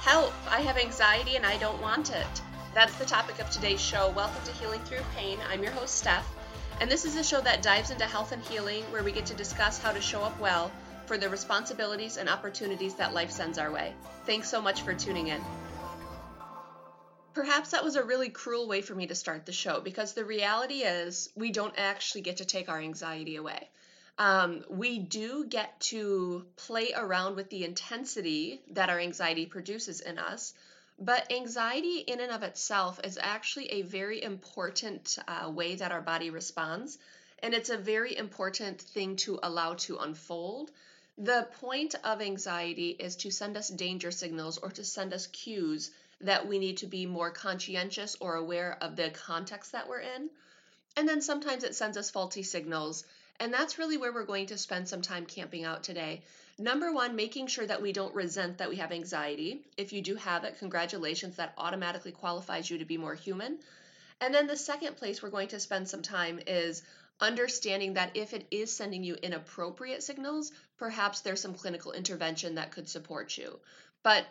Help! I have anxiety and I don't want it. That's the topic of today's show. Welcome to Healing Through Pain. I'm your host, Steph, and this is a show that dives into health and healing where we get to discuss how to show up well for the responsibilities and opportunities that life sends our way. Thanks so much for tuning in. Perhaps that was a really cruel way for me to start the show because the reality is we don't actually get to take our anxiety away. Um, we do get to play around with the intensity that our anxiety produces in us, but anxiety in and of itself is actually a very important uh, way that our body responds, and it's a very important thing to allow to unfold. The point of anxiety is to send us danger signals or to send us cues that we need to be more conscientious or aware of the context that we're in. And then sometimes it sends us faulty signals. And that's really where we're going to spend some time camping out today. Number one, making sure that we don't resent that we have anxiety. If you do have it, congratulations, that automatically qualifies you to be more human. And then the second place we're going to spend some time is understanding that if it is sending you inappropriate signals, perhaps there's some clinical intervention that could support you. But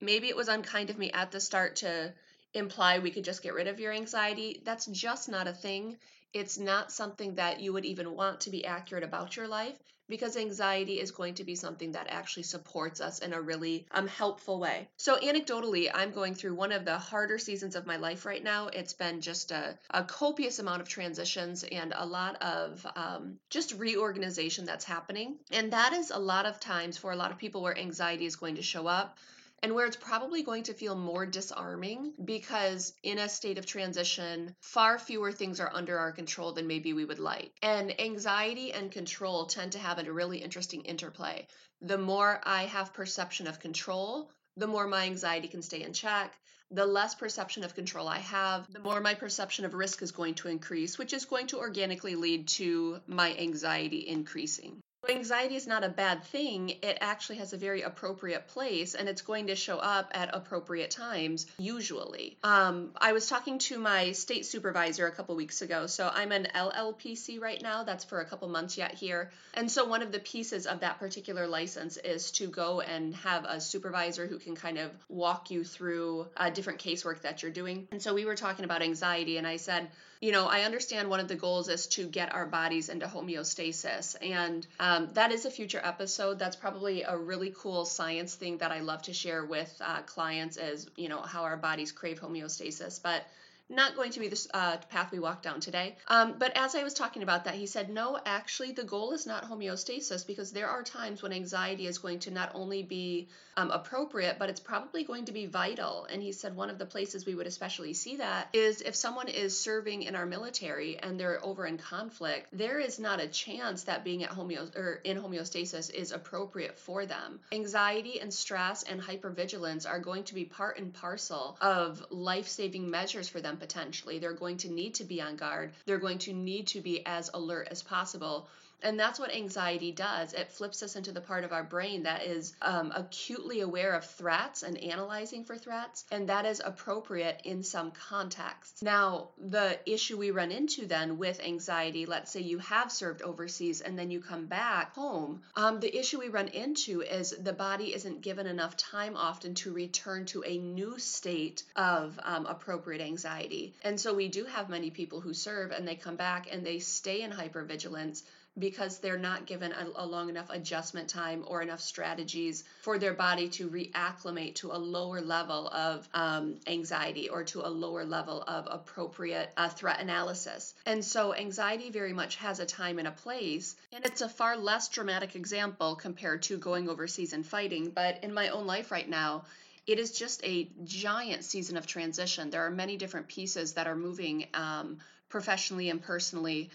maybe it was unkind of me at the start to imply we could just get rid of your anxiety. That's just not a thing. It's not something that you would even want to be accurate about your life because anxiety is going to be something that actually supports us in a really um, helpful way. So, anecdotally, I'm going through one of the harder seasons of my life right now. It's been just a, a copious amount of transitions and a lot of um, just reorganization that's happening. And that is a lot of times for a lot of people where anxiety is going to show up and where it's probably going to feel more disarming because in a state of transition, far fewer things are under our control than maybe we would like. And anxiety and control tend to have a really interesting interplay. The more I have perception of control, the more my anxiety can stay in check. The less perception of control I have, the more my perception of risk is going to increase, which is going to organically lead to my anxiety increasing. Anxiety is not a bad thing. It actually has a very appropriate place and it's going to show up at appropriate times, usually. Um, I was talking to my state supervisor a couple weeks ago. So I'm an LLPC right now. That's for a couple months yet here. And so one of the pieces of that particular license is to go and have a supervisor who can kind of walk you through uh, different casework that you're doing. And so we were talking about anxiety, and I said, you know, I understand one of the goals is to get our bodies into homeostasis. And um, that is a future episode. That's probably a really cool science thing that I love to share with uh, clients is, you know, how our bodies crave homeostasis. But not going to be the uh, path we walk down today. Um, but as I was talking about that, he said, no, actually, the goal is not homeostasis because there are times when anxiety is going to not only be um, appropriate, but it's probably going to be vital. And he said one of the places we would especially see that is if someone is serving in our military and they're over in conflict, there is not a chance that being at homeo or in homeostasis is appropriate for them. Anxiety and stress and hypervigilance are going to be part and parcel of life-saving measures for them potentially. They're going to need to be on guard. They're going to need to be as alert as possible and that's what anxiety does. It flips us into the part of our brain that is um, acutely aware of threats and analyzing for threats, and that is appropriate in some contexts. Now, the issue we run into then with anxiety, let's say you have served overseas and then you come back home, um, the issue we run into is the body isn't given enough time often to return to a new state of um, appropriate anxiety. And so we do have many people who serve and they come back and they stay in hypervigilance because they're not given a, a, long enough adjustment time or enough strategies for their body to reacclimate to a lower level of um, anxiety or to a lower level of appropriate uh, threat analysis. And so, anxiety very much has a time and a place, and it's a far less dramatic example compared to going overseas and fighting. But in my own life right now, it is just a giant season of transition. There are many different pieces that are moving um, professionally and personally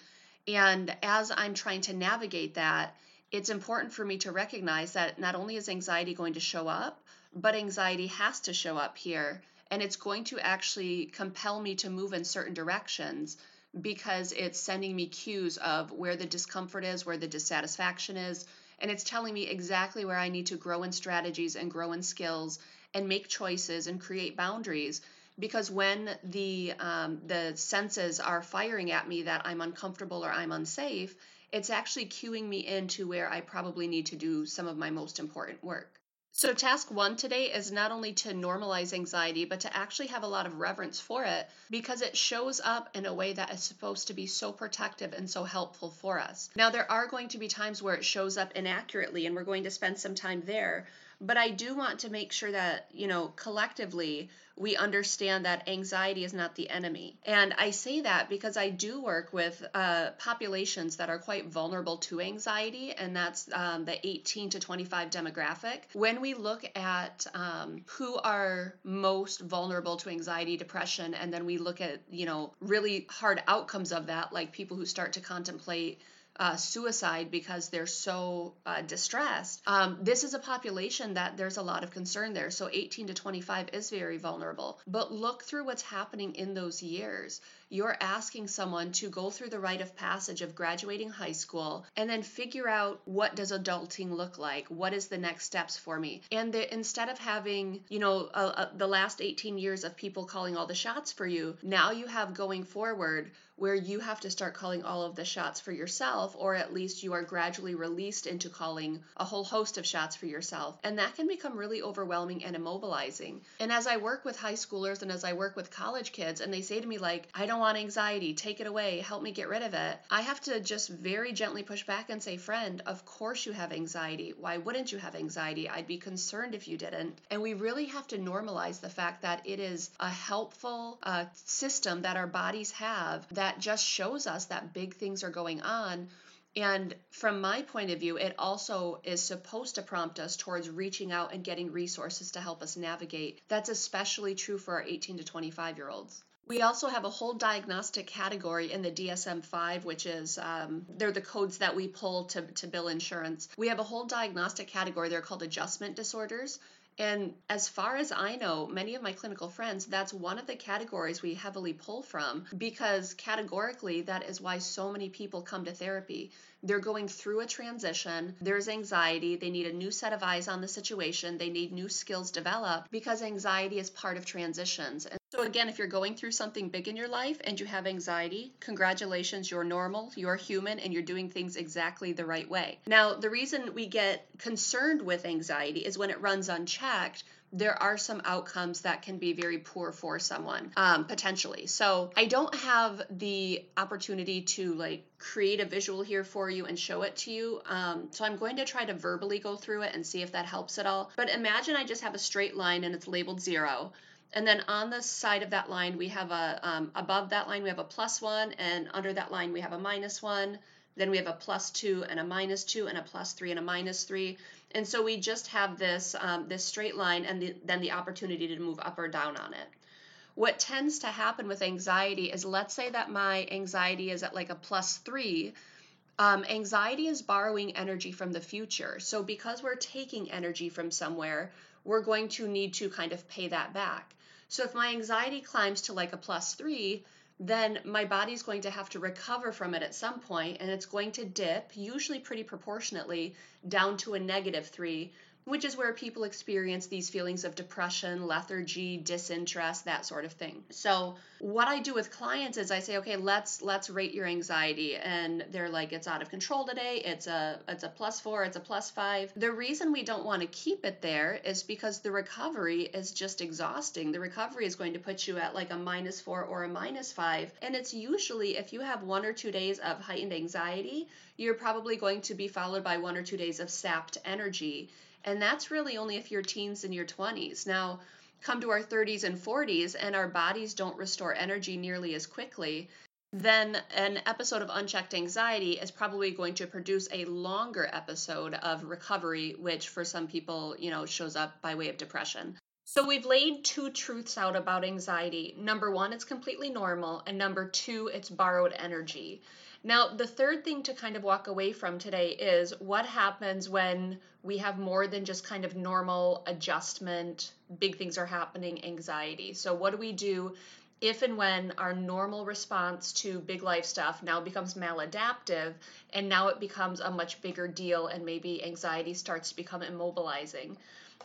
and as I'm trying to navigate that, it's important for me to recognize that not only is anxiety going to show up, but anxiety has to show up here. And it's going to actually compel me to move in certain directions because it's sending me cues of where the discomfort is, where the dissatisfaction is. And it's telling me exactly where I need to grow in strategies and grow in skills and make choices and create boundaries because when the um, the senses are firing at me that I'm uncomfortable or I'm unsafe, it's actually cueing me into where I probably need to do some of my most important work. So, task one today is not only to normalize anxiety, but to actually have a lot of reverence for it because it shows up in a way that is supposed to be so protective and so helpful for us. Now, there are going to be times where it shows up inaccurately, and we're going to spend some time there. But I do want to make sure that, you know, collectively we understand that anxiety is not the enemy. And I say that because I do work with uh, populations that are quite vulnerable to anxiety, and that's um, the 18 to 25 demographic. When we look at um, who are most vulnerable to anxiety, depression, and then we look at, you know, really hard outcomes of that, like people who start to contemplate uh, suicide because they're so uh, distressed. Um, this is a population that there's a lot of concern there. So 18 to 25 is very vulnerable. But look through what's happening in those years. You're asking someone to go through the rite of passage of graduating high school and then figure out what does adulting look like? What is the next steps for me? And the, instead of having, you know, uh, uh, the last 18 years of people calling all the shots for you, now you have going forward where you have to start calling all of the shots for yourself, or at least you are gradually released into calling a whole host of shots for yourself. And that can become really overwhelming and immobilizing. And as I work with high schoolers and as I work with college kids, and they say to me, like, I don't want anxiety, take it away, help me get rid of it, I have to just very gently push back and say, friend, of course you have anxiety. Why wouldn't you have anxiety? I'd be concerned if you didn't. And we really have to normalize the fact that it is a helpful uh, system that our bodies have that just shows us that big things are going on. And from my point of view, it also is supposed to prompt us towards reaching out and getting resources to help us navigate. That's especially true for our 18 to 25 year olds. We also have a whole diagnostic category in the DSM 5, which is um, they're the codes that we pull to, to bill insurance. We have a whole diagnostic category. They're called adjustment disorders. And as far as I know, many of my clinical friends, that's one of the categories we heavily pull from because categorically, that is why so many people come to therapy. They're going through a transition, there's anxiety, they need a new set of eyes on the situation, they need new skills developed because anxiety is part of transitions. And so, again, if you're going through something big in your life and you have anxiety, congratulations, you're normal, you're human, and you're doing things exactly the right way. Now, the reason we get concerned with anxiety is when it runs unchecked there are some outcomes that can be very poor for someone um, potentially. So i don't have the opportunity to like create a visual here for you and show it to you um, so i'm going to try to verbally go through it and see if that helps at all. But imagine i just have a straight line and it's labeled zero and then on the side of that line, we have a, um, above that line, we have a plus one, and under that line, we have a minus one. Then we have a plus two and a minus two and a plus three and a minus three. And so we just have this, um, this straight line and the, then the opportunity to move up or down on it. What tends to happen with anxiety is let's say that my anxiety is at like a plus three, um, anxiety is borrowing energy from the future. So, because we're taking energy from somewhere, we're going to need to kind of pay that back. So if my anxiety climbs to like a plus three, then my body's going to have to recover from it at some point and it's going to dip, usually pretty proportionately, down to a negative three which is where people experience these feelings of depression, lethargy, disinterest, that sort of thing. So, what I do with clients is I say, "Okay, let's let's rate your anxiety." And they're like, "It's out of control today. It's a it's a plus 4, it's a plus 5." The reason we don't want to keep it there is because the recovery is just exhausting. The recovery is going to put you at like a minus 4 or a minus 5, and it's usually if you have one or two days of heightened anxiety, you're probably going to be followed by one or two days of sapped energy and that's really only if you're teens in your 20s. Now, come to our 30s and 40s and our bodies don't restore energy nearly as quickly, then an episode of unchecked anxiety is probably going to produce a longer episode of recovery, which for some people, you know, shows up by way of depression. So we've laid two truths out about anxiety. Number one, it's completely normal, and number two, it's borrowed energy. Now, the third thing to kind of walk away from today is what happens when we have more than just kind of normal adjustment, big things are happening, anxiety. So, what do we do if and when our normal response to big life stuff now becomes maladaptive and now it becomes a much bigger deal and maybe anxiety starts to become immobilizing?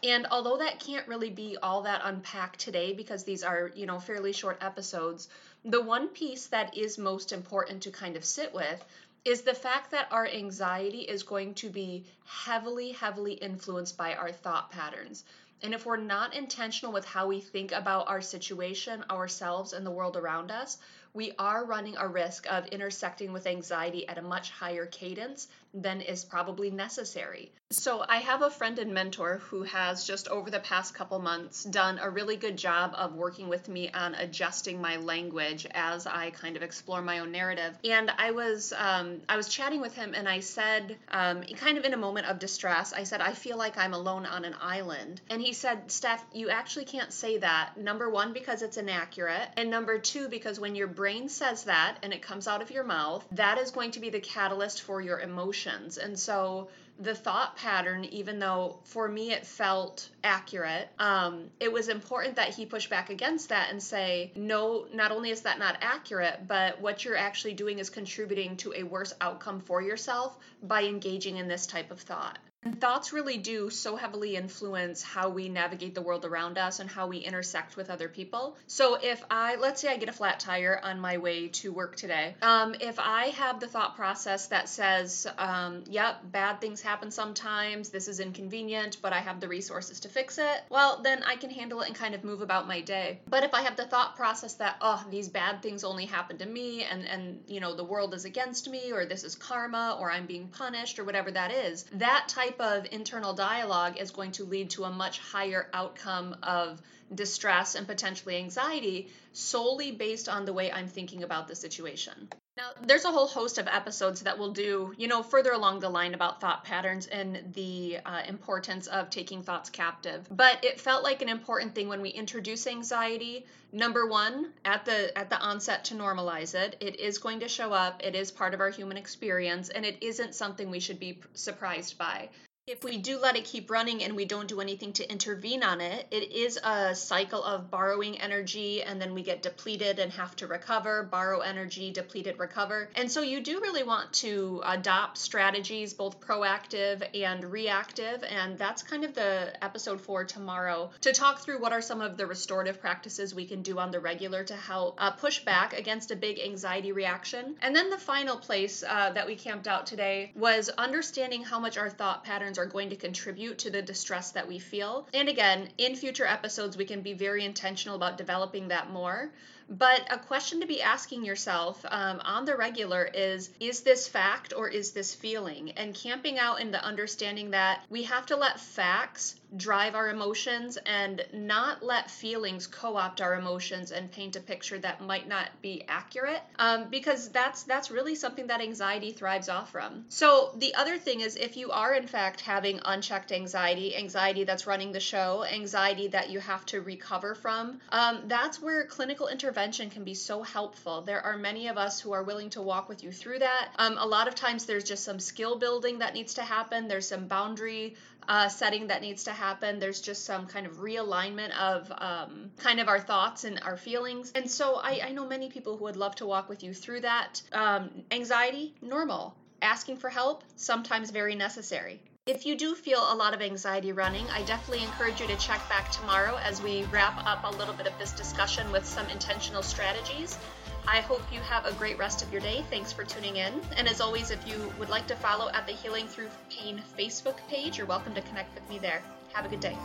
And although that can't really be all that unpacked today because these are, you know, fairly short episodes, the one piece that is most important to kind of sit with is the fact that our anxiety is going to be heavily, heavily influenced by our thought patterns. And if we're not intentional with how we think about our situation, ourselves, and the world around us, we are running a risk of intersecting with anxiety at a much higher cadence than is probably necessary. So, I have a friend and mentor who has just over the past couple months done a really good job of working with me on adjusting my language as I kind of explore my own narrative. And I was um, I was chatting with him, and I said, um, kind of in a moment of distress, I said, I feel like I'm alone on an island. And he said, Steph, you actually can't say that. Number one, because it's inaccurate, and number two, because when your brain says that and it comes out of your mouth, that is going to be the catalyst for your emotions. And so the thought pattern, even though for me it felt accurate, um, it was important that he push back against that and say, no, not only is that not accurate, but what you're actually doing is contributing to a worse outcome for yourself by engaging in this type of thought. And thoughts really do so heavily influence how we navigate the world around us and how we intersect with other people. So if I, let's say I get a flat tire on my way to work today, um, if I have the thought process that says, um, yep, bad things happen sometimes, this is inconvenient, but I have the resources to fix it, well, then I can handle it and kind of move about my day. But if I have the thought process that, oh, these bad things only happen to me and, and, you know, the world is against me or this is karma or I'm being punished or whatever that is, that type type of internal dialogue is going to lead to a much higher outcome of distress and potentially anxiety solely based on the way I'm thinking about the situation. Now, there's a whole host of episodes that we'll do, you know, further along the line about thought patterns and the uh, importance of taking thoughts captive. But it felt like an important thing when we introduce anxiety. Number one, at the at the onset to normalize it. It is going to show up. It is part of our human experience, and it isn't something we should be surprised by if we do let it keep running and we don't do anything to intervene on it, it is a cycle of borrowing energy and then we get depleted and have to recover, borrow energy, depleted, recover. And so you do really want to adopt strategies, both proactive and reactive. And that's kind of the episode for tomorrow to talk through what are some of the restorative practices we can do on the regular to help uh, push back against a big anxiety reaction. And then the final place uh, that we camped out today was understanding how much our thought patterns are going to contribute to the distress that we feel. And again, in future episodes, we can be very intentional about developing that more. But a question to be asking yourself um, on the regular is Is this fact or is this feeling? And camping out in the understanding that we have to let facts drive our emotions and not let feelings co-opt our emotions and paint a picture that might not be accurate um, because that's that's really something that anxiety thrives off from so the other thing is if you are in fact having unchecked anxiety anxiety that's running the show anxiety that you have to recover from um, that's where clinical intervention can be so helpful there are many of us who are willing to walk with you through that um, a lot of times there's just some skill building that needs to happen there's some boundary uh, setting that needs to happen. There's just some kind of realignment of um, kind of our thoughts and our feelings. And so I, I, know many people who would love to walk with you through that. Um, anxiety, normal. Asking for help, sometimes very necessary. If you do feel a lot of anxiety running, I definitely encourage you to check back tomorrow as we wrap up a little bit of this discussion with some intentional strategies. I hope you have a great rest of your day. Thanks for tuning in. And as always, if you would like to follow at the Healing Through Pain Facebook page, you're welcome to connect with me there. Have a good day.